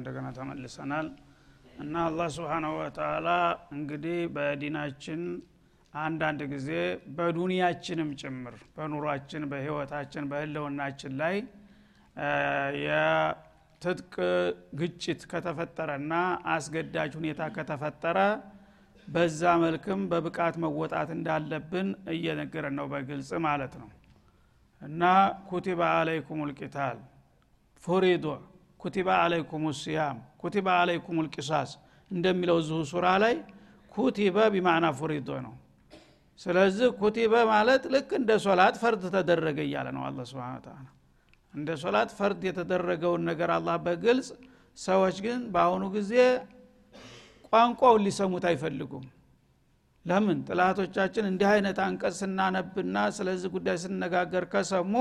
እንደገና ተመልሰናል። እና አላህ ስብሓናሁ ወተላ እንግዲህ በዲናችን አንዳንድ ጊዜ በዱንያችንም ጭምር በኑሯችን በህይወታችን በህልውናችን ላይ የትጥቅ ግጭት ከተፈጠረና አስገዳጅ ሁኔታ ከተፈጠረ በዛ መልክም በብቃት መወጣት እንዳለብን እየነገረን ነው በግልጽ ማለት ነው። እና ኩቲባ አለይኩም ልቂታል ፉሪዶ ኩቲባ አለይኩም ሲያም ኩቲባ አለይኩም ልቂሳስ እንደሚለው እዚሁ ሱራ ላይ ኩቲበ ቢማዕና ፉሪዶ ነው። ስለዚህ ኩቲበ ማለት ልክ እንደ ሶላት ፈርድ ተደረገ እያለ ነው አላ ስብን ተላ እንደ ሶላት ፈርድ የተደረገውን ነገር አላህ በግልጽ ሰዎች ግን በአሁኑ ጊዜ ቋንቋውን ሊሰሙት አይፈልጉም። ለምን? ጥላቶቻችን እንዲህ አይነት አንቀጽ ስናነብና ስለዚህ ጉዳይ ስነጋገር ከሰሙ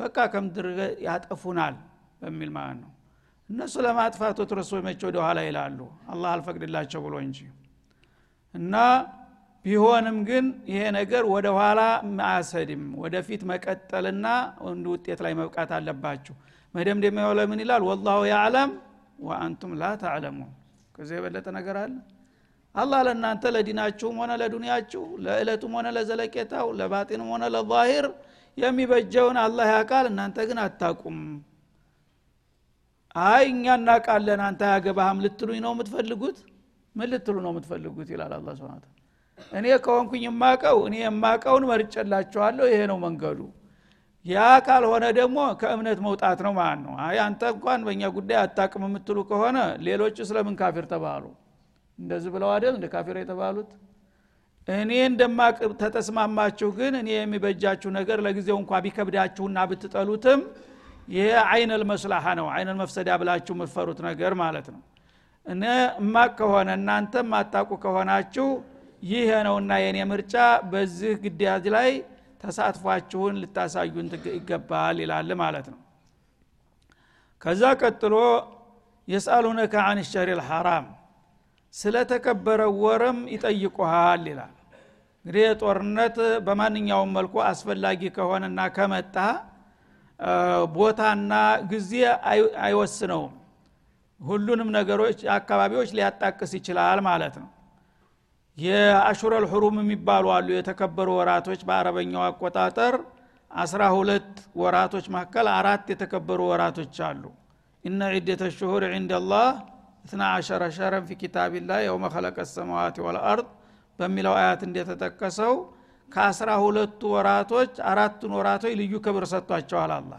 በቃ ከምድር ያጠፉናል በሚል ማለት ነው እነሱ ለማጥፋት ወትረሶ መቼ ወደ ኋላ ይላሉ? አላህ አልፈቅድላቸው ብሎ እንጂ። እና ቢሆንም ግን ይሄ ነገር ወደ ኋላ አያሰድም። ወደፊት መቀጠልና ወንድ ውጤት ላይ መብቃት አለባችሁ። መደምደሚያው ለምን ይላል? ወላሁ ያዕለም ወአንቱም ላ ተዕለሙን። ከዚህ የበለጠ ነገር አለ? አላህ ለእናንተ ለዲናችሁም ሆነ ለዱንያችሁ ለእለቱም ሆነ ለዘለቄታው ለባጢንም ሆነ ለዛሂር የሚበጀውን አላህ ያውቃል። እናንተ ግን አታቁም አይ እኛ እናቃለን አንተ አያገባህም ልትሉኝ ነው የምትፈልጉት? ምን ልትሉ ነው የምትፈልጉት? ይላል አላ ስብን እኔ ከሆንኩኝ የማቀው እኔ የማቀውን መርጨላችኋለሁ ይሄ ነው መንገዱ። ያ ካልሆነ ደግሞ ከእምነት መውጣት ነው ማለት ነው። አይ አንተ እንኳን በእኛ ጉዳይ አታቅም የምትሉ ከሆነ ሌሎቹ ስለምን ካፊር ተባሉ? እንደዚህ ብለው አይደል እንደ ካፊር የተባሉት? እኔ እንደማቅ ተተስማማችሁ ግን እኔ የሚበጃችሁ ነገር ለጊዜው እንኳ ቢከብዳችሁና ብትጠሉትም ይሄ አይነል መስላሐ ነው። አይነል መፍሰዳ ብላችሁ የምትፈሩት ነገር ማለት ነው። እኔ እማቅ ከሆነ እናንተ ማታቁ ከሆናችሁ ይህ ነውና የእኔ ምርጫ በዚህ ግዳጅ ላይ ተሳትፏችሁን ልታሳዩን ይገባል ይላል ማለት ነው። ከዛ ቀጥሎ የስአሉነከ አን ሸሪ ልሐራም ስለተከበረው ወርም ይጠይቁሃል ይላል። እንግዲህ ጦርነት በማንኛውም መልኩ አስፈላጊ ከሆነና ከመጣ ቦታና ጊዜ አይወስነውም። ሁሉንም ነገሮች አካባቢዎች ሊያጣቅስ ይችላል ማለት ነው። የአሹረል ሑሩም የሚባሉ አሉ። የተከበሩ ወራቶች በአረበኛው አቆጣጠር አስራ ሁለት ወራቶች መካከል አራት የተከበሩ ወራቶች አሉ። ኢነ ዒደተ ሽሁር ዕንደ ላህ እትና አሸረ ሸረን ፊ ኪታቢላህ የውመ ከለቀ ሰማዋት ወልአርድ በሚለው አያት እንደተጠቀሰው ከአስራ ሁለቱ ወራቶች አራቱን ወራቶች ልዩ ክብር ሰጥቷቸዋል አላ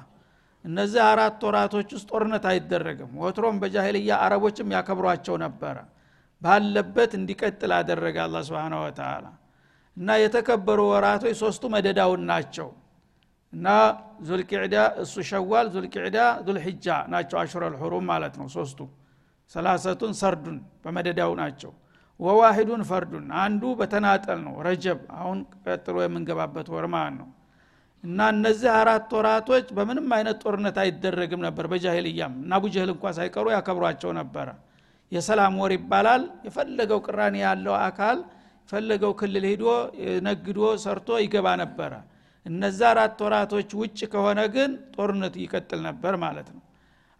እነዚህ አራት ወራቶች ውስጥ ጦርነት አይደረግም። ወትሮም በጃሂልያ አረቦችም ያከብሯቸው ነበረ። ባለበት እንዲቀጥል አደረገ አላ ስብን ወተላ እና የተከበሩ ወራቶች ሶስቱ መደዳውን ናቸው። እና ዙልቅዕዳ እሱ ሸዋል ዙልቅዕዳ ዙልሕጃ ናቸው። አሹረ ልሑሩም ማለት ነው ሶስቱ። ሰላሰቱን ሰርዱን በመደዳው ናቸው ወዋሂዱን ፈርዱን። አንዱ በተናጠል ነው ረጀብ። አሁን ቀጥሎ የምንገባበት ወር ማለት ነው? እና እነዚህ አራት ወራቶች በምንም አይነት ጦርነት አይደረግም ነበር በጃሂልያም። እና አቡጀህል እንኳ ሳይቀሩ ያከብሯቸው ነበረ። የሰላም ወር ይባላል። የፈለገው ቅራኔ ያለው አካል የፈለገው ክልል ሂዶ ነግዶ ሰርቶ ይገባ ነበረ። እነዛ አራት ወራቶች ውጭ ከሆነ ግን ጦርነት ይቀጥል ነበር ማለት ነው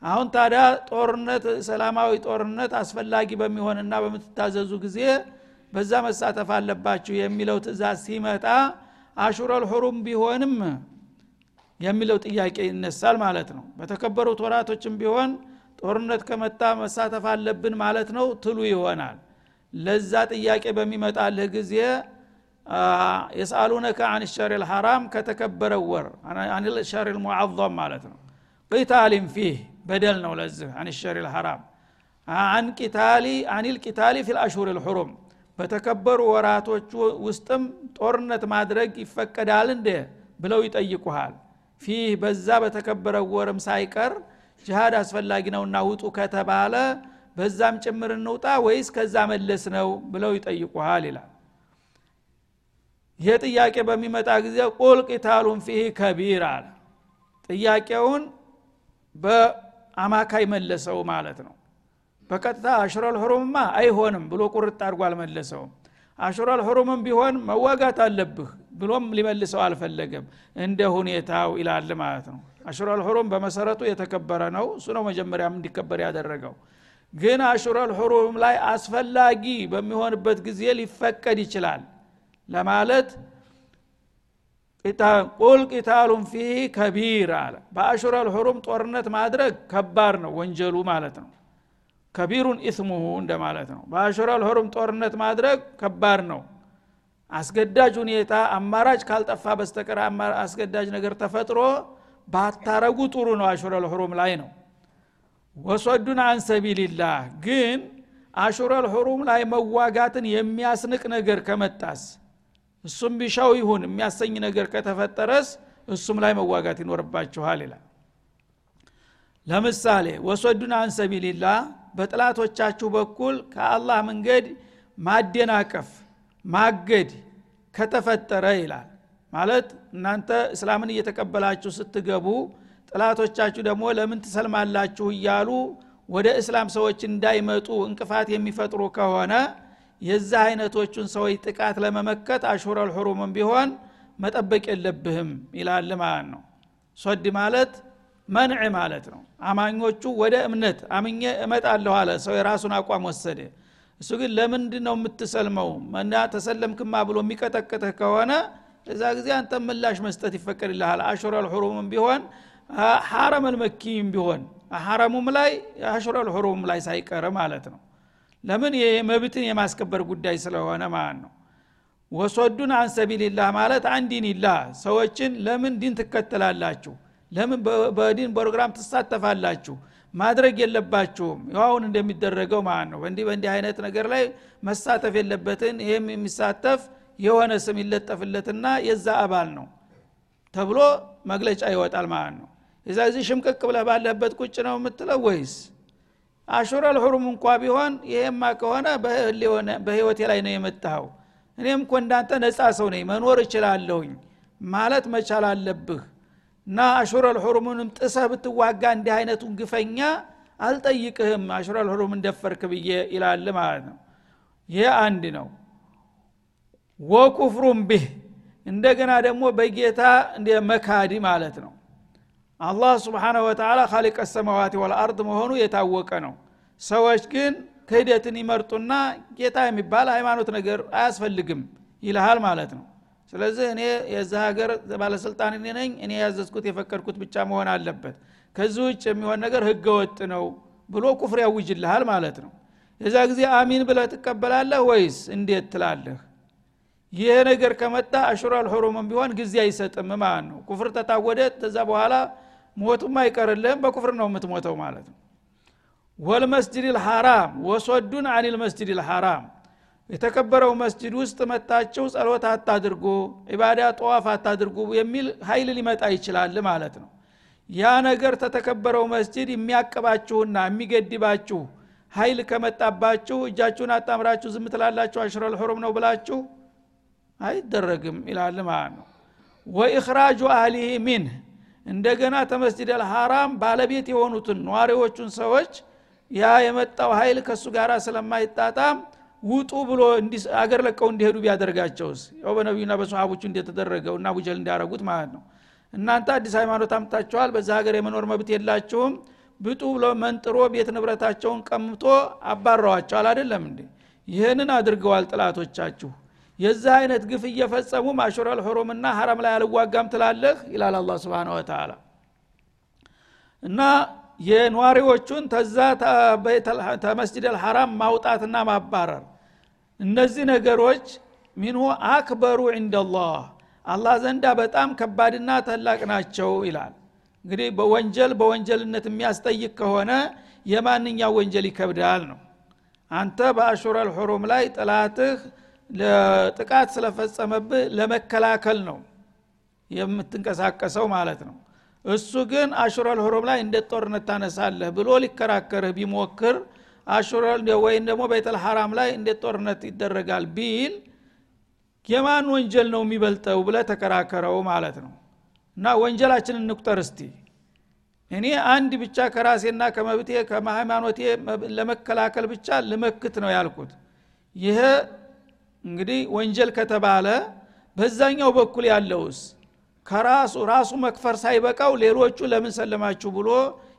አሁን ታዲያ ጦርነት ሰላማዊ ጦርነት አስፈላጊ በሚሆንና በምትታዘዙ ጊዜ በዛ መሳተፍ አለባችሁ የሚለው ትእዛዝ ሲመጣ አሹረል ሑሩም ቢሆንም የሚለው ጥያቄ ይነሳል ማለት ነው። በተከበሩት ወራቶችም ቢሆን ጦርነት ከመጣ መሳተፍ አለብን ማለት ነው። ትሉ ይሆናል። ለዛ ጥያቄ በሚመጣልህ ጊዜ يسألونك عن الشهر الحرام ከተከበረ ወር عن الشهر المعظم ማለት ነው። قتال فيه በደል ነው ለዚህ عن الشهر الحرام። عن قتال عن القتال في الأشهر الحرم። በተከበሩ ወራቶች ውስጥም ጦርነት ማድረግ ይፈቀዳል እንደ ብለው ይጠይቁሃል። فيه በዛ በተከበረ ወርም ሳይቀር ጅሃድ አስፈላጊ ነውና ውጡ ከተባለ በዛም ጭምር እንውጣ ወይስ ከዛ መለስ ነው ብለው ይጠይቁሃል ይላል። ይሄ ጥያቄ በሚመጣ ጊዜ ቁል ቂታሉን ፊህ ከቢር አለ። ጥያቄውን በአማካይ መለሰው ማለት ነው። በቀጥታ አሽረል ሁሩምማ አይሆንም ብሎ ቁርጥ አድርጎ አልመለሰውም። አሹረል ሁሩምም ቢሆን መዋጋት አለብህ ብሎም ሊመልሰው አልፈለገም። እንደ ሁኔታው ይላል ማለት ነው። አሹረል ሁሩም በመሰረቱ የተከበረ ነው። እሱ ነው መጀመሪያም እንዲከበር ያደረገው። ግን አሹረል ሑሩም ላይ አስፈላጊ በሚሆንበት ጊዜ ሊፈቀድ ይችላል ለማለት ቁል ቂታሉን ፊህ ከቢር አለ። በአሹረል ሑሩም ጦርነት ማድረግ ከባድ ነው ወንጀሉ ማለት ነው። ከቢሩን ኢስሙሁ እንደማለት ነው። በአሹረል ሑሩም ጦርነት ማድረግ ከባድ ነው። አስገዳጅ ሁኔታ አማራጭ ካልጠፋ በስተቀር አስገዳጅ ነገር ተፈጥሮ ባታረጉ ጥሩ ነው። አሹረል ሑሩም ላይ ነው። ወሶዱን አን ሰቢልላህ ግን አሹረል ሑሩም ላይ መዋጋትን የሚያስንቅ ነገር ከመጣስ እሱም ቢሻው ይሁን የሚያሰኝ ነገር ከተፈጠረስ እሱም ላይ መዋጋት ይኖርባችኋል ይላል። ለምሳሌ ወሶዱን አን ሰቢልላህ በጥላቶቻችሁ በኩል ከአላህ መንገድ ማደናቀፍ ማገድ ከተፈጠረ ይላል። ማለት እናንተ እስላምን እየተቀበላችሁ ስትገቡ ጥላቶቻችሁ ደግሞ ለምን ትሰልማላችሁ እያሉ ወደ እስላም ሰዎች እንዳይመጡ እንቅፋት የሚፈጥሩ ከሆነ የዛ አይነቶቹን ሰዎች ጥቃት ለመመከት አሹረል ሑሩምም ቢሆን መጠበቅ የለብህም ይላል ማለት ነው። ሶድ ማለት መንዕ ማለት ነው። አማኞቹ ወደ እምነት አምኜ እመጣለሁ አለ። ሰው የራሱን አቋም ወሰደ። እሱ ግን ለምንድ ነው የምትሰልመው? እና ተሰለምክማ ብሎ የሚቀጠቅጥህ ከሆነ እዛ ጊዜ አንተ ምላሽ መስጠት ይፈቀድልሃል። አሹረል ሑሩምም ቢሆን ሐረም አልመኪም ቢሆን ሐረሙም ላይ አሹረል ሑሩምም ላይ ሳይቀር ማለት ነው ለምን መብትን የማስከበር ጉዳይ ስለሆነ ማለት ነው። ወሶዱን አን ሰቢልላህ ማለት አንዲንላህ ሰዎችን ለምን ዲን ትከተላላችሁ? ለምን በዲን ፕሮግራም ትሳተፋላችሁ? ማድረግ የለባችሁም። ይኸውን እንደሚደረገው ማለት ነው። በእንዲህ በእንዲህ አይነት ነገር ላይ መሳተፍ የለበትን ይህም የሚሳተፍ የሆነ ስም ይለጠፍለትና የዛ አባል ነው ተብሎ መግለጫ ይወጣል ማለት ነው። የዛ ጊዜ ሽምቅቅ ብለህ ባለበት ቁጭ ነው የምትለው ወይስ አሹረል ሑሩም እንኳ ቢሆን ይሄማ ከሆነ በህይወቴ ላይ ነው የመጣኸው። እኔም እኮ እንዳንተ ነጻ ሰው ነኝ መኖር እችላለሁኝ ማለት መቻል አለብህ። እና አሹረል ሑሩምንም ጥሰህ ብትዋጋ እንዲህ አይነቱን ግፈኛ አልጠይቅህም። አሹረል ሑሩም እንደፈርክ ብዬ ይላል ማለት ነው። ይህ አንድ ነው። ወኩፍሩም ቢህ እንደገና ደግሞ በጌታ መካዲ ማለት ነው አላህ ስብሓነ ወተላ ካሊቀ ሰማዋት ወልአርድ መሆኑ የታወቀ ነው። ሰዎች ግን ክህደትን ይመርጡና ጌታ የሚባል ሃይማኖት ነገር አያስፈልግም ይልሃል ማለት ነው። ስለዚህ እኔ የዛ ሀገር ባለስልጣን እኔ ነኝ እኔ ያዘዝኩት የፈቀድኩት ብቻ መሆን አለበት። ከዚህ ውጭ የሚሆን ነገር ህገ ወጥ ነው ብሎ ኩፍር ያውጅልሃል ማለት ነው። የዛ ጊዜ አሚን ብለህ ትቀበላለህ ወይስ እንዴት ትላለህ? ይህ ነገር ከመጣ አሹራል ሑሩምም ቢሆን ጊዜ አይሰጥም ማለት ነው። ኩፍር ተታወደ ተዛ በኋላ ሞቱም አይቀርልህም በኩፍር ነው የምትሞተው ማለት ነው። ወልመስጅድ ልሐራም ወሶዱን አን ልመስጅድ ልሐራም የተከበረው መስጅድ ውስጥ መታችሁ ጸሎት አታድርጉ ኢባዳ ጠዋፍ አታድርጉ የሚል ሀይል ሊመጣ ይችላል ማለት ነው። ያ ነገር ተተከበረው መስጅድ የሚያቅባችሁና የሚገድባችሁ ሀይል ከመጣባችሁ እጃችሁን አጣምራችሁ ዝም ትላላችሁ አሽረል ነው ብላችሁ አይደረግም ይላል ማለት ነው። ወኢኽራጁ አህሊህ ሚንህ እንደገና ተመስጅድ አልሐራም ባለቤት የሆኑትን ነዋሪዎቹን ሰዎች ያ የመጣው ኃይል ከእሱ ጋር ስለማይጣጣም ውጡ ብሎ አገር ለቀው እንዲሄዱ ቢያደርጋቸውስ? ያው በነቢዩና በሰሃቦቹ እንደተደረገው እና አቡጀል እንዲያረጉት ማለት ነው። እናንተ አዲስ ሃይማኖት አምጣችኋል በዛ ሀገር የመኖር መብት የላችሁም ብጡ ብሎ መንጥሮ ቤት ንብረታቸውን ቀምቶ አባረዋቸዋል አይደለም እንዴ? ይህንን አድርገዋል ጥላቶቻችሁ የዛ አይነት ግፍ እየፈጸሙ አሹረል ሑሩምና ሐረም ላይ አልዋጋም ትላለህ? ይላል አላ ስብን ወተላ እና የነዋሪዎቹን ተዛ ተመስጅድ አልሐራም ማውጣትና ማባረር። እነዚህ ነገሮች ሚንሁ አክበሩ ዕንደላህ አላህ ዘንዳ በጣም ከባድና ታላቅ ናቸው ይላል። እንግዲህ በወንጀል በወንጀልነት የሚያስጠይቅ ከሆነ የማንኛው ወንጀል ይከብዳል ነው። አንተ በአሹረል ሑሩም ላይ ጥላትህ ጥቃት ስለፈጸመብህ ለመከላከል ነው የምትንቀሳቀሰው ማለት ነው። እሱ ግን አሹረል ሑሩም ላይ እንደ ጦርነት ታነሳለህ ብሎ ሊከራከርህ ቢሞክር አሹረል ወይም ደግሞ ቤተል ሐራም ላይ እንዴት ጦርነት ይደረጋል ቢል የማን ወንጀል ነው የሚበልጠው ብለ ተከራከረው ማለት ነው። እና ወንጀላችን እንቁጠር እስቲ። እኔ አንድ ብቻ ከራሴና ከመብቴ ከሃይማኖቴ ለመከላከል ብቻ ልመክት ነው ያልኩት። ይሄ እንግዲህ ወንጀል ከተባለ በዛኛው በኩል ያለውስ ከራሱ ራሱ መክፈር ሳይበቃው ሌሎቹ ለምን ሰለማችሁ ብሎ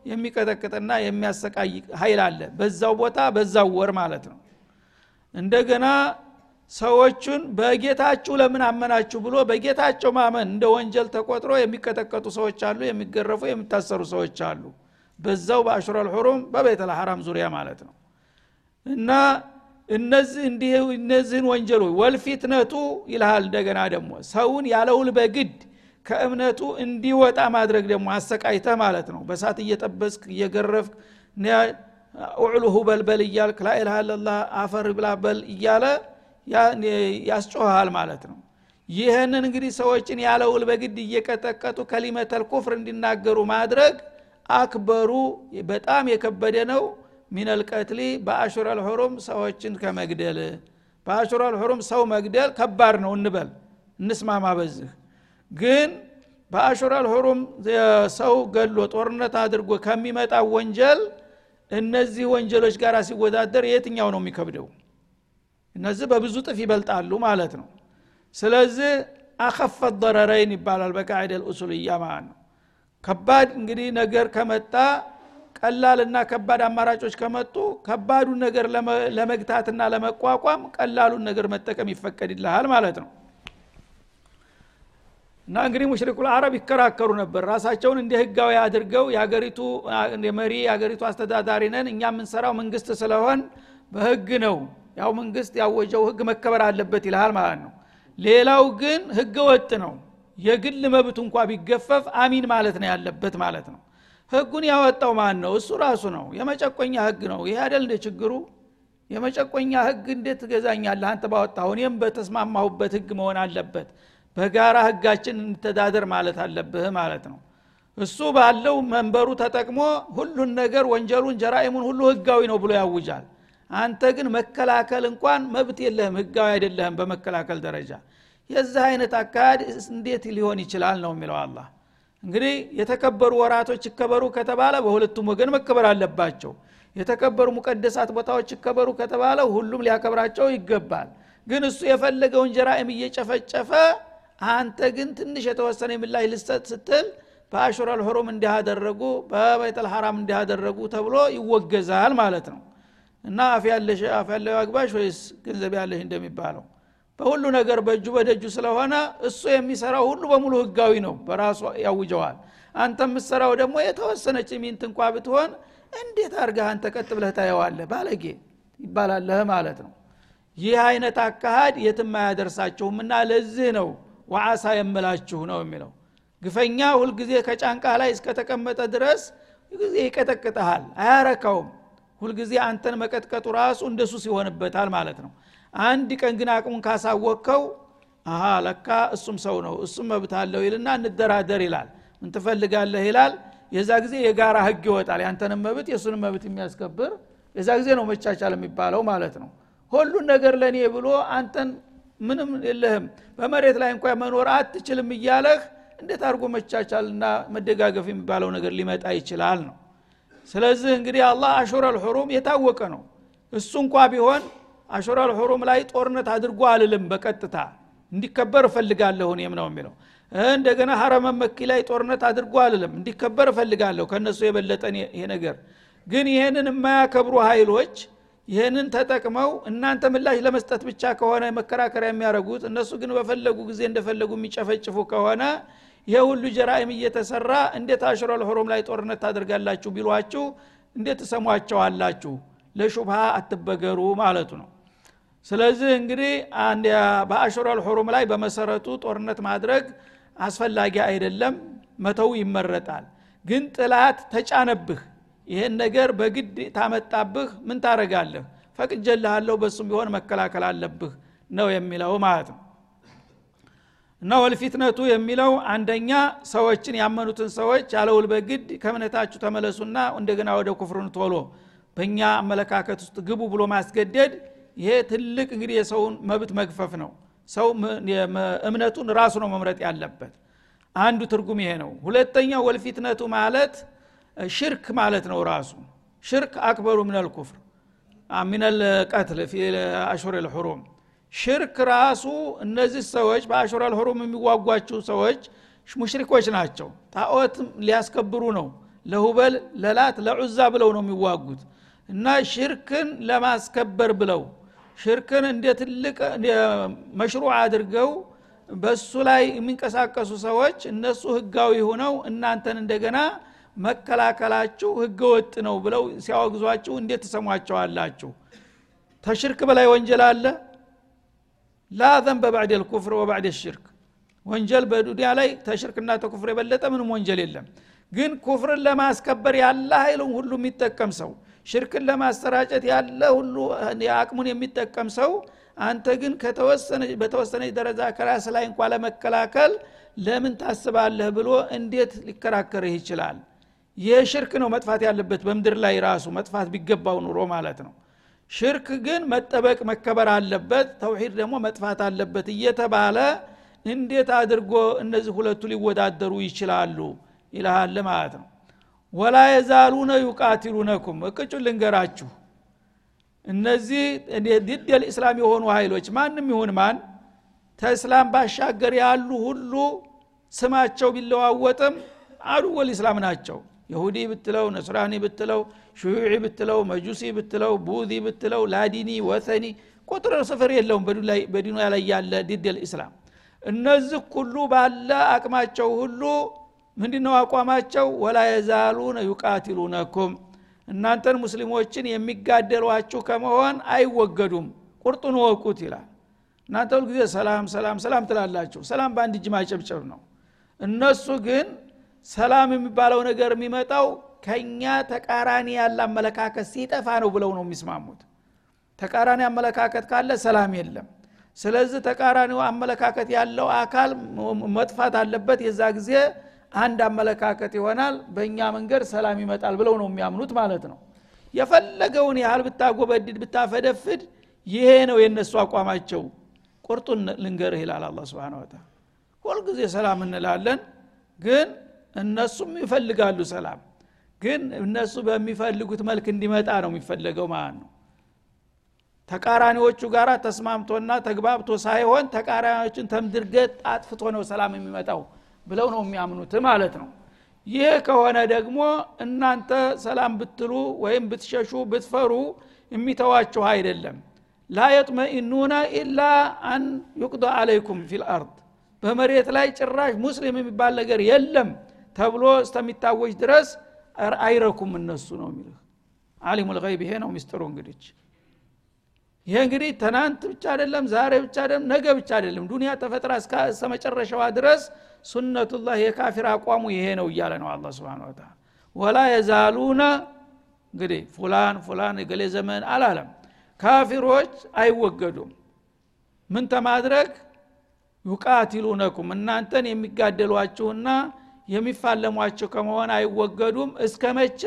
የሚቀጠቅጥና የሚያሰቃይ ኃይል አለ። በዛው ቦታ በዛው ወር ማለት ነው። እንደገና ሰዎቹን በጌታችሁ ለምን አመናችሁ ብሎ በጌታቸው ማመን እንደ ወንጀል ተቆጥሮ የሚቀጠቀጡ ሰዎች አሉ የሚገረፉ የሚታሰሩ ሰዎች አሉ። በዛው በአሹረል ሑሩም በቤተል ሐራም ዙሪያ ማለት ነው። እና እነዚህ እንዲህ እነዚህን ወንጀሎች ወልፊትነቱ ይልሃል። እንደገና ደግሞ ሰውን ያለውል በግድ ከእምነቱ እንዲወጣ ማድረግ ደግሞ አሰቃይተህ ማለት ነው። በሳት እየጠበስክ እየገረፍክ ኡዕሉሁ በልበል እያልክ ላኢላሃ አፈር ብላ በል እያለ ያስጮሃል ማለት ነው። ይህንን እንግዲህ ሰዎችን ያለውል በግድ እየቀጠቀጡ ከሊመተል ኩፍር እንዲናገሩ ማድረግ አክበሩ በጣም የከበደ ነው ሚነል ቀትሊ በአሹር አልሑሩም ሰዎችን ከመግደል። በአሹር አልሑሩም ሰው መግደል ከባድ ነው እንበል እንስማማ በዚህ። ግን በአሹር አልሑሩም ሰው ገሎ ጦርነት አድርጎ ከሚመጣ ወንጀል እነዚህ ወንጀሎች ጋር ሲወዳደር የትኛው ነው የሚከብደው? እነዚህ በብዙ ጥፍ ይበልጣሉ ማለት ነው። ስለዚህ አኸፈት ደረረይን ይባላል በቃዒደ ልኡሱልያ ማለት ነው። ከባድ እንግዲህ ነገር ከመጣ ቀላልና ከባድ አማራጮች ከመጡ ከባዱን ነገር ለመግታትና ለመቋቋም ቀላሉን ነገር መጠቀም ይፈቀድልሃል ማለት ነው። እና እንግዲህ ሙሽሪኩል አረብ ይከራከሩ ነበር። ራሳቸውን እንደ ህጋዊ አድርገው የአገሪቱ መሪ የአገሪቱ አስተዳዳሪ ነን እኛ የምንሰራው መንግስት ስለሆን በህግ ነው። ያው መንግስት ያወጀው ህግ መከበር አለበት ይልሃል ማለት ነው። ሌላው ግን ህገ ወጥ ነው። የግል መብት እንኳ ቢገፈፍ አሚን ማለት ነው ያለበት ማለት ነው ህጉን ያወጣው ማን ነው? እሱ ራሱ ነው። የመጨቆኛ ህግ ነው። ይህ አይደል እንደ ችግሩ? የመጨቆኛ ህግ እንዴት ትገዛኛለህ? አንተ ባወጣው እኔም በተስማማሁበት ህግ መሆን አለበት። በጋራ ህጋችን እንተዳደር ማለት አለብህ ማለት ነው። እሱ ባለው መንበሩ ተጠቅሞ ሁሉን ነገር ወንጀሉን ጀራኢሙን ሁሉ ህጋዊ ነው ብሎ ያውጃል። አንተ ግን መከላከል እንኳን መብት የለህም ህጋዊ አይደለህም በመከላከል ደረጃ። የዚህ አይነት አካሄድ እንዴት ሊሆን ይችላል ነው የሚለው አላህ እንግዲህ የተከበሩ ወራቶች ይከበሩ ከተባለ በሁለቱም ወገን መከበር አለባቸው። የተከበሩ ሙቀደሳት ቦታዎች ይከበሩ ከተባለ ሁሉም ሊያከብራቸው ይገባል። ግን እሱ የፈለገውን ጀራኢም እየጨፈጨፈ አንተ ግን ትንሽ የተወሰነ ምላሽ ልሰጥ ስትል በአሹር አልሑሩም እንዲያደረጉ በቤተል ሐራም እንዲያደረጉ ተብሎ ይወገዛል ማለት ነው። እና አፍ ያለው አግባሽ ወይስ ገንዘብ ያለሽ እንደሚባለው በሁሉ ነገር በእጁ በደጁ ስለሆነ እሱ የሚሰራው ሁሉ በሙሉ ህጋዊ ነው በራሱ ያውጀዋል። አንተ የምትሰራው ደግሞ የተወሰነች ሚንት እንኳ ብትሆን እንዴት አርገህ አንተ ቀጥ ብለህ ታየዋለህ? ባለጌ ይባላለህ ማለት ነው። ይህ አይነት አካሃድ የትም አያደርሳችሁም እና ለዚህ ነው ወዓሳ የምላችሁ ነው የሚለው። ግፈኛ ሁልጊዜ ከጫንቃ ላይ እስከተቀመጠ ድረስ ጊዜ ይቀጠቅጠሃል አያረካውም። ሁልጊዜ አንተን መቀጥቀጡ ራሱ እንደሱ ሲሆንበታል ማለት ነው አንድ ቀን ግን አቅሙን ካሳወቅከው አሀ ለካ እሱም ሰው ነው እሱም መብት አለው ይልና እንደራደር ይላል። ምን ትፈልጋለህ ይላል? የዛ ጊዜ የጋራ ህግ ይወጣል። ያንተንም መብት የእሱንም መብት የሚያስከብር የዛ ጊዜ ነው መቻቻል የሚባለው ማለት ነው። ሁሉን ነገር ለእኔ ብሎ አንተን ምንም የለህም በመሬት ላይ እንኳ መኖር አትችልም እያለህ እንዴት አድርጎ መቻቻልና መደጋገፍ የሚባለው ነገር ሊመጣ ይችላል ነው። ስለዚህ እንግዲህ አላህ አሹር አልሑሩም የታወቀ ነው። እሱ እንኳ ቢሆን አሹር አልሑሩም ላይ ጦርነት አድርጎ አልልም በቀጥታ። እንዲከበር እፈልጋለሁ እኔም ነው የሚለው። እንደገና ሀረመ መኪ ላይ ጦርነት አድርጎ አልልም። እንዲከበር እፈልጋለሁ ከእነሱ የበለጠን ይሄ ነገር። ግን ይህንን የማያከብሩ ኃይሎች ይህንን ተጠቅመው እናንተ ምላሽ ለመስጠት ብቻ ከሆነ መከራከሪያ የሚያደርጉት እነሱ ግን በፈለጉ ጊዜ እንደፈለጉ የሚጨፈጭፉ ከሆነ ይሄ ሁሉ ጀራኢም እየተሰራ እንዴት አሽረል ሑሩም ላይ ጦርነት ታደርጋላችሁ ቢሏችሁ እንዴት ትሰሟቸዋላችሁ? ለሹብሃ አትበገሩ ማለቱ ነው ስለዚህ እንግዲህ በአሽረል ሑሩም ላይ በመሰረቱ ጦርነት ማድረግ አስፈላጊ አይደለም መተው ይመረጣል። ግን ጥላት ተጫነብህ ይህን ነገር በግድ ታመጣብህ ምን ታረጋለህ ፈቅጀልሃለሁ በሱም ቢሆን መከላከል አለብህ ነው የሚለው ማለት ነው። እና ወልፊትነቱ የሚለው አንደኛ ሰዎችን ያመኑትን ሰዎች ያለውል በግድ ከእምነታችሁ ተመለሱና እንደገና ወደ ኩፍርን ቶሎ በእኛ አመለካከት ውስጥ ግቡ ብሎ ማስገደድ ይሄ ትልቅ እንግዲህ የሰውን መብት መግፈፍ ነው። ሰው እምነቱን ራሱ ነው መምረጥ ያለበት። አንዱ ትርጉም ይሄ ነው። ሁለተኛ ወልፊትነቱ ማለት ሽርክ ማለት ነው ራሱ። ሽርክ አክበሩ ሚነል ኩፍር ሚነል ቀትል ፊ አሹር ሽርክ ራሱ እነዚህ ሰዎች በአሹር ልሑሩም የሚዋጓችው ሰዎች ሙሽሪኮች ናቸው። ጣዖት ሊያስከብሩ ነው። ለሁበል ለላት ለዑዛ ብለው ነው የሚዋጉት። እና ሽርክን ለማስከበር ብለው ሽርክን እንደ ትልቅ መሽሩዕ አድርገው በሱ ላይ የሚንቀሳቀሱ ሰዎች እነሱ ህጋዊ ሆነው እናንተን እንደገና መከላከላችሁ ህገ ወጥ ነው ብለው ሲያወግዟችሁ እንዴት ትሰሟቸዋላችሁ? ተሽርክ በላይ ወንጀል አለ? ላ ዘንበ ባዕድ ልኩፍር ወባዕድ ሽርክ። ወንጀል በዱንያ ላይ ተሽርክና ተኩፍር የበለጠ ምንም ወንጀል የለም። ግን ኩፍርን ለማስከበር ያለ ኃይሉን ሁሉ የሚጠቀም ሰው ሽርክን ለማሰራጨት ያለ ሁሉ አቅሙን የሚጠቀም ሰው አንተ ግን በተወሰነች ደረጃ ከራስ ላይ እንኳ ለመከላከል ለምን ታስባለህ ብሎ እንዴት ሊከራከርህ ይችላል? ይህ ሽርክ ነው መጥፋት ያለበት በምድር ላይ ራሱ መጥፋት ቢገባው ኑሮ ማለት ነው። ሽርክ ግን መጠበቅ መከበር አለበት ተውሂድ ደግሞ መጥፋት አለበት እየተባለ እንዴት አድርጎ እነዚህ ሁለቱ ሊወዳደሩ ይችላሉ ይልሃል ማለት ነው ወላ የዛሉነ ዩቃቲሉነኩም። እቅጩ ልንገራችሁ። እነዚህ ضد الإسلام የሆኑ ኃይሎች ማንም ይሁን ማን ከእስላም ባሻገር ያሉ ሁሉ ስማቸው ቢለዋወጥም عدو الإسلام ናቸው። يهودي ብትለው نصراني ብትለው شيوعي ብትለው مجوسي ብትለው بوذي ብትለው لا ديني وثني ቁጥር ስፍር የለውም በዲኑ ላይ ያለ ضد الإسلام እነዚህ ሁሉ ባለ አቅማቸው ሁሉ ምንድነው አቋማቸው? ولا يزالون يقاتلونكم። እናንተን ሙስሊሞችን የሚጋደሏችሁ ከመሆን አይወገዱም። ቁርጡን ወቁት ይላል። እናንተ ሁልጊዜ ሰላም ሰላም ሰላም ትላላችሁ። ሰላም በአንድ እጅ ማጨብጨብ ነው። እነሱ ግን ሰላም የሚባለው ነገር የሚመጣው ከኛ ተቃራኒ ያለ አመለካከት ሲጠፋ ነው ብለው ነው የሚስማሙት። ተቃራኒ አመለካከት ካለ ሰላም የለም። ስለዚህ ተቃራኒው አመለካከት ያለው አካል መጥፋት አለበት። የዛ ጊዜ አንድ አመለካከት ይሆናል በእኛ መንገድ ሰላም ይመጣል ብለው ነው የሚያምኑት ማለት ነው። የፈለገውን ያህል ብታጎበድድ ብታፈደፍድ ይሄ ነው የእነሱ አቋማቸው። ቁርጡን ልንገርህ ይላል አላ ስብን ወተላ ሁልጊዜ ሰላም እንላለን ግን እነሱም ይፈልጋሉ ሰላም። ግን እነሱ በሚፈልጉት መልክ እንዲመጣ ነው የሚፈለገው ማለት ነው። ተቃራኒዎቹ ጋር ተስማምቶና ተግባብቶ ሳይሆን ተቃራኒዎችን ተምድርገት አጥፍቶ ነው ሰላም የሚመጣው ብለው ነው የሚያምኑት ማለት ነው። ይህ ከሆነ ደግሞ እናንተ ሰላም ብትሉ ወይም ብትሸሹ ብትፈሩ የሚተዋችሁ አይደለም። لا يطمئنون إلى أن يقضوا عليكم في الأرض በመሬት ላይ ጭራሽ ሙስሊም የሚባል ነገር የለም ተብሎ እስከሚታወጅ ድረስ አይረኩም እነሱ ነው የሚልህ عالم الغيب ይሄ ነው ሚስጥሩ እንግዲህ። ይሄ እንግዲህ ትናንት ብቻ አይደለም ዛሬ ብቻ አይደለም ነገ ብቻ አይደለም። ዱኒያ ተፈጥራ እስከ መጨረሻዋ ድረስ ሱነቱላህ የካፊር አቋሙ ይሄ ነው እያለ ነው አላ ስብን ወተላ ወላ የዛሉነ እንግዲህ ፉላን ፉላን የገሌ ዘመን አላለም። ካፊሮች አይወገዱም። ምን ተማድረግ? ዩቃቲሉነኩም እናንተን የሚጋደሏችሁና የሚፋለሟችሁ ከመሆን አይወገዱም። እስከ መቼ?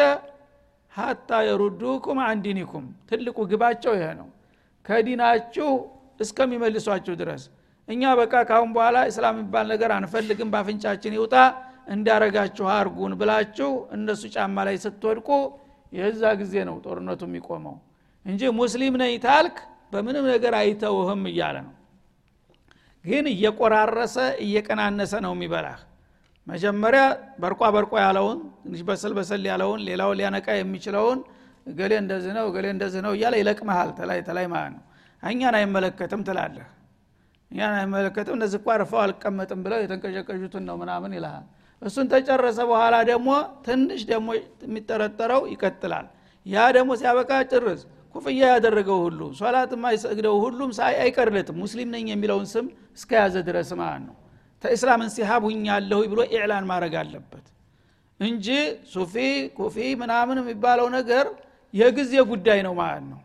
ሀታ የሩዱኩም አንዲኒኩም ትልቁ ግባቸው ይሄ ነው። ከዲናችሁ እስከሚመልሷችሁ ድረስ እኛ በቃ ካሁን በኋላ እስላም የሚባል ነገር አንፈልግም በአፍንጫችን ይውጣ እንዳረጋችሁ አርጉን ብላችሁ እነሱ ጫማ ላይ ስትወድቁ የዛ ጊዜ ነው ጦርነቱ የሚቆመው እንጂ ሙስሊም ነኝ ታልክ በምንም ነገር አይተውህም እያለ ነው። ግን እየቆራረሰ እየቀናነሰ ነው የሚበላህ። መጀመሪያ በርቋ በርቋ ያለውን ትንሽ በሰል በሰል ያለውን ሌላው ሊያነቃ የሚችለውን እገሌ እንደዚህ ነው እገሌ እንደዚህ ነው እያለ ይለቅመሃል ተላይ ተላይ ማለት ነው። እኛን አይመለከትም ትላለህ እኛን አይመለከትም። እነዚህ እኳ አርፈው አልቀመጥም ብለው የተንቀሸቀሹትን ነው ምናምን ይልሃል። እሱን ተጨረሰ በኋላ ደግሞ ትንሽ ደግሞ የሚጠረጠረው ይቀጥላል። ያ ደግሞ ሲያበቃ ጭርስ ኩፍያ ያደረገው ሁሉ ሶላት የማይሰግደው ሁሉም አይቀርለትም። ሙስሊም ነኝ የሚለውን ስም እስከያዘ ድረስ ማለት ነው። ተእስላም እንሲሃብ ሁኛለሁ ብሎ ኢዕላን ማድረግ አለበት እንጂ ሱፊ ኩፊ ምናምን የሚባለው ነገር የጊዜ ጉዳይ ነው ማለት ነው።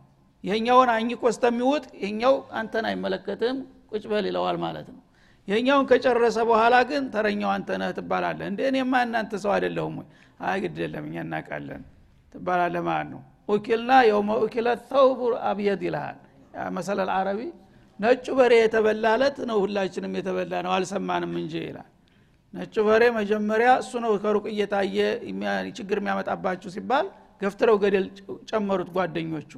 ይሄኛውን አኝኮ እስተሚውጥ ይሄኛው አንተን አይመለከትም ቁጭ በል ይለዋል ማለት ነው። ይሄኛውን ከጨረሰ በኋላ ግን ተረኛው አንተ ነህ ትባላለህ። እንደ እኔማ እናንተ ሰው አይደለሁም ወይ? አይ ግድ የለም እኛ እናቃለን ትባላለህ ማለት ነው? ኡኪልና የውመ ኡኪለ ተውቡ አብየድ ይልሃል። መሰለል አረቢ? ነጩ በሬ የተበላለት ነው ሁላችንም የተበላ ነው አልሰማንም እንጂ ይላል። ነጩ በሬ መጀመሪያ እሱ ነው ከሩቅ እየታየ ችግር የሚያመጣባችሁ ሲባል ገፍትረው ገደል ጨመሩት ጓደኞቹ።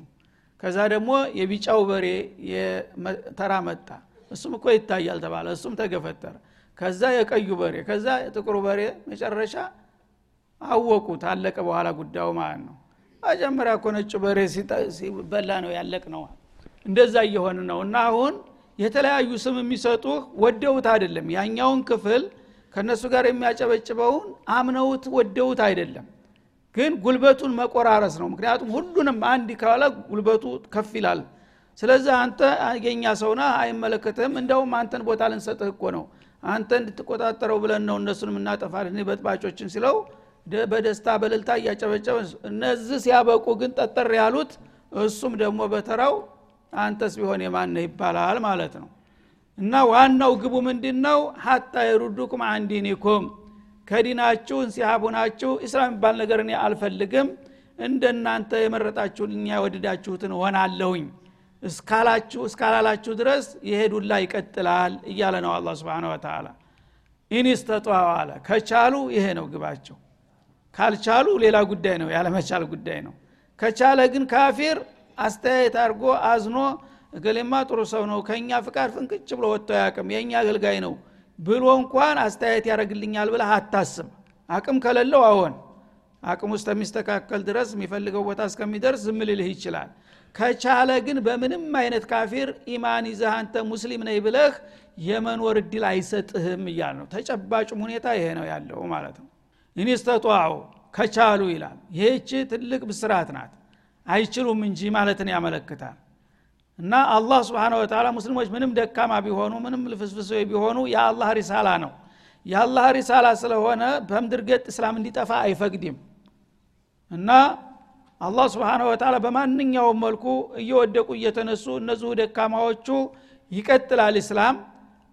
ከዛ ደግሞ የቢጫው በሬ ተራ መጣ እሱም እኮ ይታያል ተባለ። እሱም ተገፈተረ። ከዛ የቀዩ በሬ ከዛ የጥቁሩ በሬ መጨረሻ አወቁት አለቀ በኋላ ጉዳዩ ማለት ነው። መጀመሪያ እኮ ነጭ በሬ ሲበላ ነው ያለቅ ነው። እንደዛ እየሆን ነው። እና አሁን የተለያዩ ስም የሚሰጡህ ወደውት አይደለም። ያኛውን ክፍል ከእነሱ ጋር የሚያጨበጭበውን አምነውት ወደውት አይደለም። ግን ጉልበቱን መቆራረስ ነው። ምክንያቱም ሁሉንም አንድ ካለ ጉልበቱ ከፍ ይላል ስለዚህ አንተ የኛ ሰውና አይመለከትህም። እንደውም አንተን ቦታ ልንሰጥህ እኮ ነው። አንተ እንድትቆጣጠረው ብለን ነው እነሱን የምናጠፋልን በጥባጮችን ሲለው በደስታ በልልታ እያጨበጨበ እነዚህ ሲያበቁ ግን ጠጠር ያሉት እሱም ደግሞ በተራው አንተስ ቢሆን የማነህ ይባላል ማለት ነው። እና ዋናው ግቡ ምንድን ነው ሀታ የሩዱኩም አንዲኒኩም ከዲናችሁ እንሲሃቡናችሁ ኢስላም የሚባል ነገር እኔ አልፈልግም። እንደናንተ የመረጣችሁልኛ የወደዳችሁትን ሆናለሁኝ እስካላችሁ እስካላላችሁ ድረስ የሄዱላ ይቀጥላል እያለ ነው አላ ስብን ወተላ ኢንስተጧ አለ ከቻሉ ይሄ ነው ግባቸው። ካልቻሉ ሌላ ጉዳይ ነው ያለመቻል ጉዳይ ነው። ከቻለ ግን ካፊር አስተያየት አድርጎ አዝኖ እገሌማ ጥሩ ሰው ነው ከእኛ ፍቃድ ፍንቅጭ ብሎ ወጥቶ ያቅም የእኛ አገልጋይ ነው ብሎ እንኳን አስተያየት ያደረግልኛል ብለህ አታስብ። አቅም ከሌለው አዎን አቅም ውስጥ የሚስተካከል ድረስ የሚፈልገው ቦታ እስከሚደርስ ዝም ልልህ ይችላል ከቻለ ግን በምንም አይነት ካፊር ኢማን ይዘህ አንተ ሙስሊም ነኝ ብለህ የመኖር እድል አይሰጥህም እያል ነው። ተጨባጭም ሁኔታ ይሄ ነው ያለው ማለት ነው። ኢኒስተጧው ከቻሉ ይላል። ይህች ትልቅ ብስራት ናት። አይችሉም እንጂ ማለትን ያመለክታል። እና አላህ ስብን ወተላ ሙስሊሞች ምንም ደካማ ቢሆኑ ምንም ልፍስፍሶ ቢሆኑ የአላህ ሪሳላ ነው። የአላህ ሪሳላ ስለሆነ በምድር ገጥ እስላም እንዲጠፋ አይፈቅድም። እና አላህ ስብን ወተላ በማንኛውም መልኩ እየወደቁ እየተነሱ እነዚሁ ደካማዎቹ ይቀጥላል እስላም።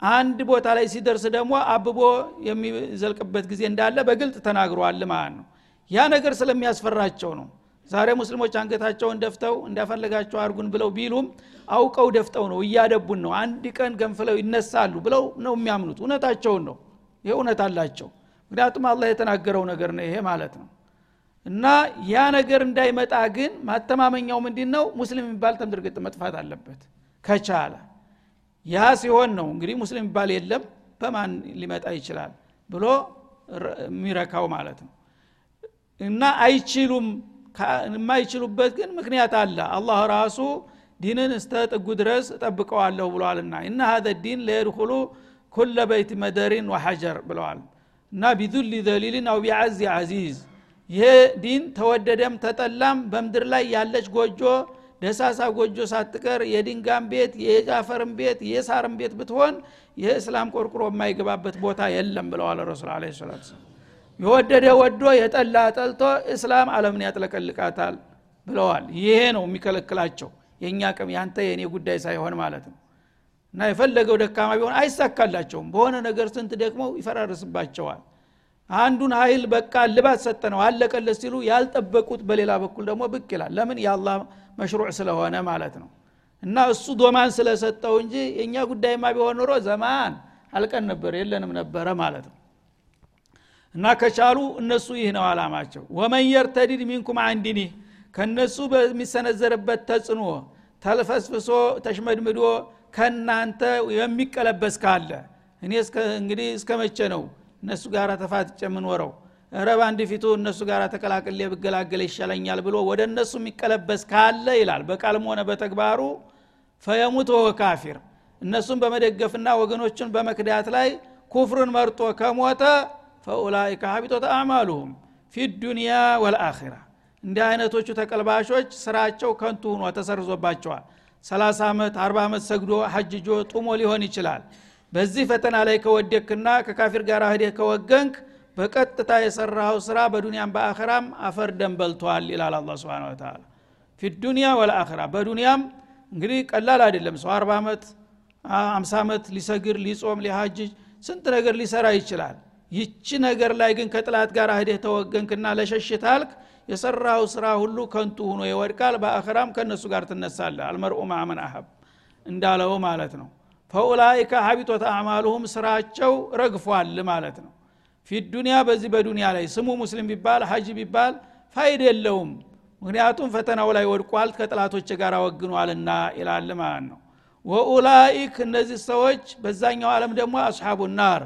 አንድ ቦታ ላይ ሲደርስ ደግሞ አብቦ የሚዘልቅበት ጊዜ እንዳለ በግልጥ ተናግሯል ማለት ነው። ያ ነገር ስለሚያስፈራቸው ነው። ዛሬ ሙስሊሞች አንገታቸውን ደፍተው እንዳፈለጋቸው አርጉን ብለው ቢሉም አውቀው ደፍተው ነው እያደቡን ነው። አንድ ቀን ገንፍለው ይነሳሉ ብለው ነው የሚያምኑት። እውነታቸውን ነው። ይህ እውነት አላቸው። ምክንያቱም አላህ የተናገረው ነገር ነው ይሄ ማለት ነው እና ያ ነገር እንዳይመጣ ግን ማተማመኛው ምንድን ነው ሙስሊም የሚባል ተምድርግጥ መጥፋት አለበት። ከቻለ ያ ሲሆን ነው እንግዲህ ሙስሊም የሚባል የለም በማን ሊመጣ ይችላል ብሎ የሚረካው ማለት ነው። እና አይችሉም የማይችሉበት ግን ምክንያት አለ። አላህ ራሱ ዲንን እስተ ጥጉ ድረስ እጠብቀዋለሁ ብለዋልና እና هذا الدين ليدخل كل بيت مدر وحجر ብለዋል። እና بذل ذليل أو بعز عزيز ይሄ ዲን ተወደደም ተጠላም በምድር ላይ ያለች ጎጆ ደሳሳ ጎጆ ሳትቀር የድንጋም ቤት የጃፈርም ቤት የሳርም ቤት ብትሆን የእስላም ቆርቁሮ የማይገባበት ቦታ የለም ብለዋል ረሱል አለ ሰላት የወደደ ወዶ የጠላ ጠልቶ እስላም አለምን ያጥለቀልቃታል ብለዋል። ይሄ ነው የሚከለክላቸው። የእኛ ቅም ያንተ የእኔ ጉዳይ ሳይሆን ማለት ነው። እና የፈለገው ደካማ ቢሆን አይሳካላቸውም። በሆነ ነገር ስንት ደክመው ይፈራርስባቸዋል አንዱን ሀይል በቃ ልባት ሰጠ ነው አለቀለት ሲሉ ያልጠበቁት በሌላ በኩል ደግሞ ብቅ ይላል። ለምን? የአላህ መሽሩዕ ስለሆነ ማለት ነው። እና እሱ ዶማን ስለሰጠው እንጂ የእኛ ጉዳይማ ቢሆን ኖሮ ዘማን አልቀን ነበር የለንም ነበረ ማለት ነው። እና ከቻሉ እነሱ ይህ ነው አላማቸው ወመን የርተዲድ ሚንኩም አንዲኒህ ከነሱ በሚሰነዘርበት ተጽዕኖ ተልፈስፍሶ ተሽመድምዶ ከናንተ የሚቀለበስ ካለ እኔ እንግዲህ እስከ መቼ ነው እነሱ ጋር ተፋትጨ የምኖረው። ረብ አንድ ፊቱ እነሱ ጋር ተቀላቅሌ ብገላገለ ይሻለኛል ብሎ ወደ እነሱ የሚቀለበስ ካለ ይላል። በቃልም ሆነ በተግባሩ ፈየሙት ወወ ካፊር። እነሱን በመደገፍና ወገኖችን በመክዳት ላይ ኩፍርን መርጦ ከሞተ ፈኡላይከ ሀቢጦት አዕማሉሁም ፊ ዱንያ ወልአኺራ እንዲህ አይነቶቹ ተቀልባሾች ስራቸው ከንቱ ሁኖ ተሰርዞባቸዋል። 30 ዓመት 40 ዓመት ሰግዶ ሐጅጆ ጡሞ ሊሆን ይችላል በዚህ ፈተና ላይ ከወደክና ከካፊር ጋር ህደህ ከወገንክ በቀጥታ የሰራኸው ስራ በዱንያም በአኸራም አፈር ደም በልቷል ይላል አላ ስብን ተላ ፊ ዱንያ ወልአኸራ በዱንያም እንግዲህ ቀላል አይደለም። ሰው 40 ዓመት 50 ዓመት ሊሰግር ሊጾም ሊሀጅጅ ስንት ነገር ሊሰራ ይችላል። ይቺ ነገር ላይ ግን ከጥላት ጋር ህደህ ተወገንክና ለሸሽታልክ የሰራው ስራ ሁሉ ከንቱ ሁኖ ይወድቃል። በአኸራም ከእነሱ ጋር ትነሳለ አልመርኡ ማመን አሀብ እንዳለው ማለት ነው فأولئك حبطت أعمالهم ስራቸው ረግፏል ማለት ነው። في الدنيا በዚህ በዱኒያ ላይ ስሙ ሙስሊም ቢባል ሀጅ ቢባል ፋይድ የለውም። ምክንያቱም ፈተናው ላይ ወድቋል ከጥላቶች ጋር ወግኗልና ይላል ማለት ነው። وأولئك እነዚህ ሰዎች በዛኛው ዓለም ደግሞ أصحاب النار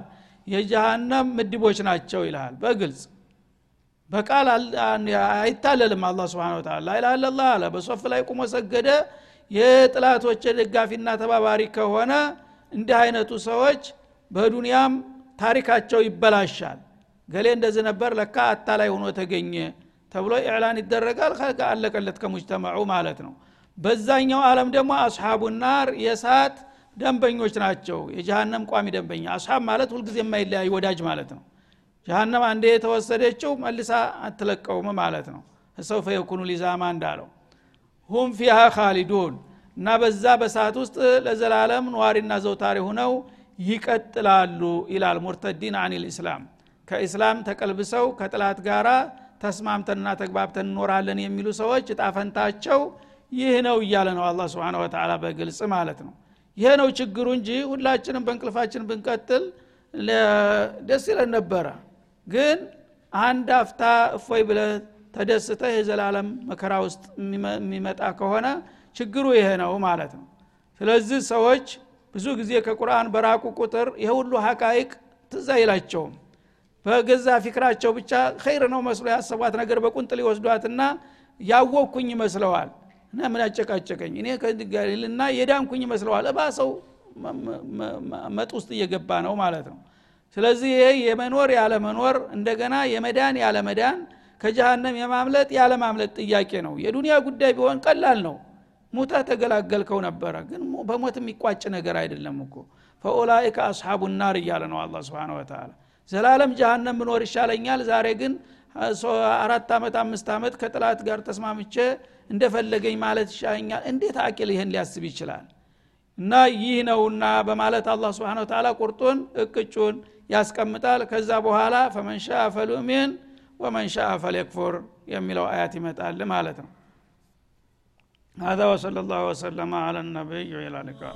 የጀሃነም ምድቦች ናቸው ይልሃል በግልጽ። በቃል አይታለልም አላ ስብን ታላ ላይላ ለላ አለ። በሶፍ ላይ ቁሞ ሰገደ የጥላቶች ደጋፊና ተባባሪ ከሆነ እንዲህ አይነቱ ሰዎች በዱንያም ታሪካቸው ይበላሻል። ገሌ እንደዚህ ነበር ለካ አታላይ ሆኖ ተገኘ ተብሎ ኢዕላን ይደረጋል። ከልቀ አለቀለት ከሙጅተማዑ ማለት ነው። በዛኛው ዓለም ደግሞ አስሓቡ ናር የሳት ደንበኞች ናቸው። የጀሃነም ቋሚ ደንበኛ። አስሓብ ማለት ሁልጊዜ የማይለያይ ወዳጅ ማለት ነው። ጀሃነም አንዴ የተወሰደችው መልሳ አትለቀውም ማለት ነው። ሰውፈ የኩኑ ሊዛማ እንዳለው ሁም ፊሃ ካሊዱን እና በዛ በሰዓት ውስጥ ለዘላለም ነዋሪና ዘውታሪ ሁነው ይቀጥላሉ ይላል ሙርተዲን አን ልእስላም ከእስላም ተቀልብሰው ከጥላት ጋር ተስማምተንና ተግባብተን እንኖራለን የሚሉ ሰዎች እጣፈንታቸው ይህ ነው እያለ ነው አላ ስብን ወተላ በግልጽ ማለት ነው። ይሄ ነው ችግሩ እንጂ ሁላችንም በእንቅልፋችን ብንቀጥል ደስ ይለን ነበረ። ግን አንድ አፍታ እፎይ ብለ ተደስተ የዘላለም መከራ ውስጥ የሚመጣ ከሆነ ችግሩ ይሄ ነው ማለት ነው። ስለዚህ ሰዎች ብዙ ጊዜ ከቁርአን በራቁ ቁጥር ይሄ ሁሉ ሀቃይቅ ትዝ አይላቸውም። በገዛ ፊክራቸው ብቻ ኸይር ነው መስሎ ያሰቧት ነገር በቁንጥል ይወስዷትና ያወቅኩኝ ይመስለዋል። እና ምን አጨቃጨቀኝ? እኔ ከልና የዳንኩኝ ይመስለዋል። እባሰው መጥ ውስጥ እየገባ ነው ማለት ነው። ስለዚህ ይሄ የመኖር ያለመኖር እንደገና የመዳን ያለመዳን ከጀሃነም የማምለጥ ያለማምለጥ ጥያቄ ነው። የዱንያ ጉዳይ ቢሆን ቀላል ነው። ሙታ ተገላገልከው ነበረ ግን በሞት የሚቋጭ ነገር አይደለም እኮ። ፈኡላይከ አስሓቡ ናር እያለ ነው አላ ስብን ወተላ ዘላለም ጀሃነም ብኖር ይሻለኛል። ዛሬ ግን አራት ዓመት አምስት ዓመት ከጥላት ጋር ተስማምቼ እንደፈለገኝ ማለት ይሻለኛል። እንዴት አቂል ይህን ሊያስብ ይችላል? እና ይህ ነውና በማለት አላ ስብን ተላ ቁርጡን እቅጩን ያስቀምጣል። ከዛ በኋላ ፈመንሻ ፈሉሚን ወመንሻ ፈሌክፉር የሚለው አያት ይመጣል ማለት ነው هذا وصلى الله وسلم على النبي وعلى اللقاء